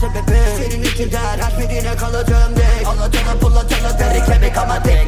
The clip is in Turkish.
sebebim Senin için değer her birine kalacağım dek Anlatana pullatana deri kemik ama tek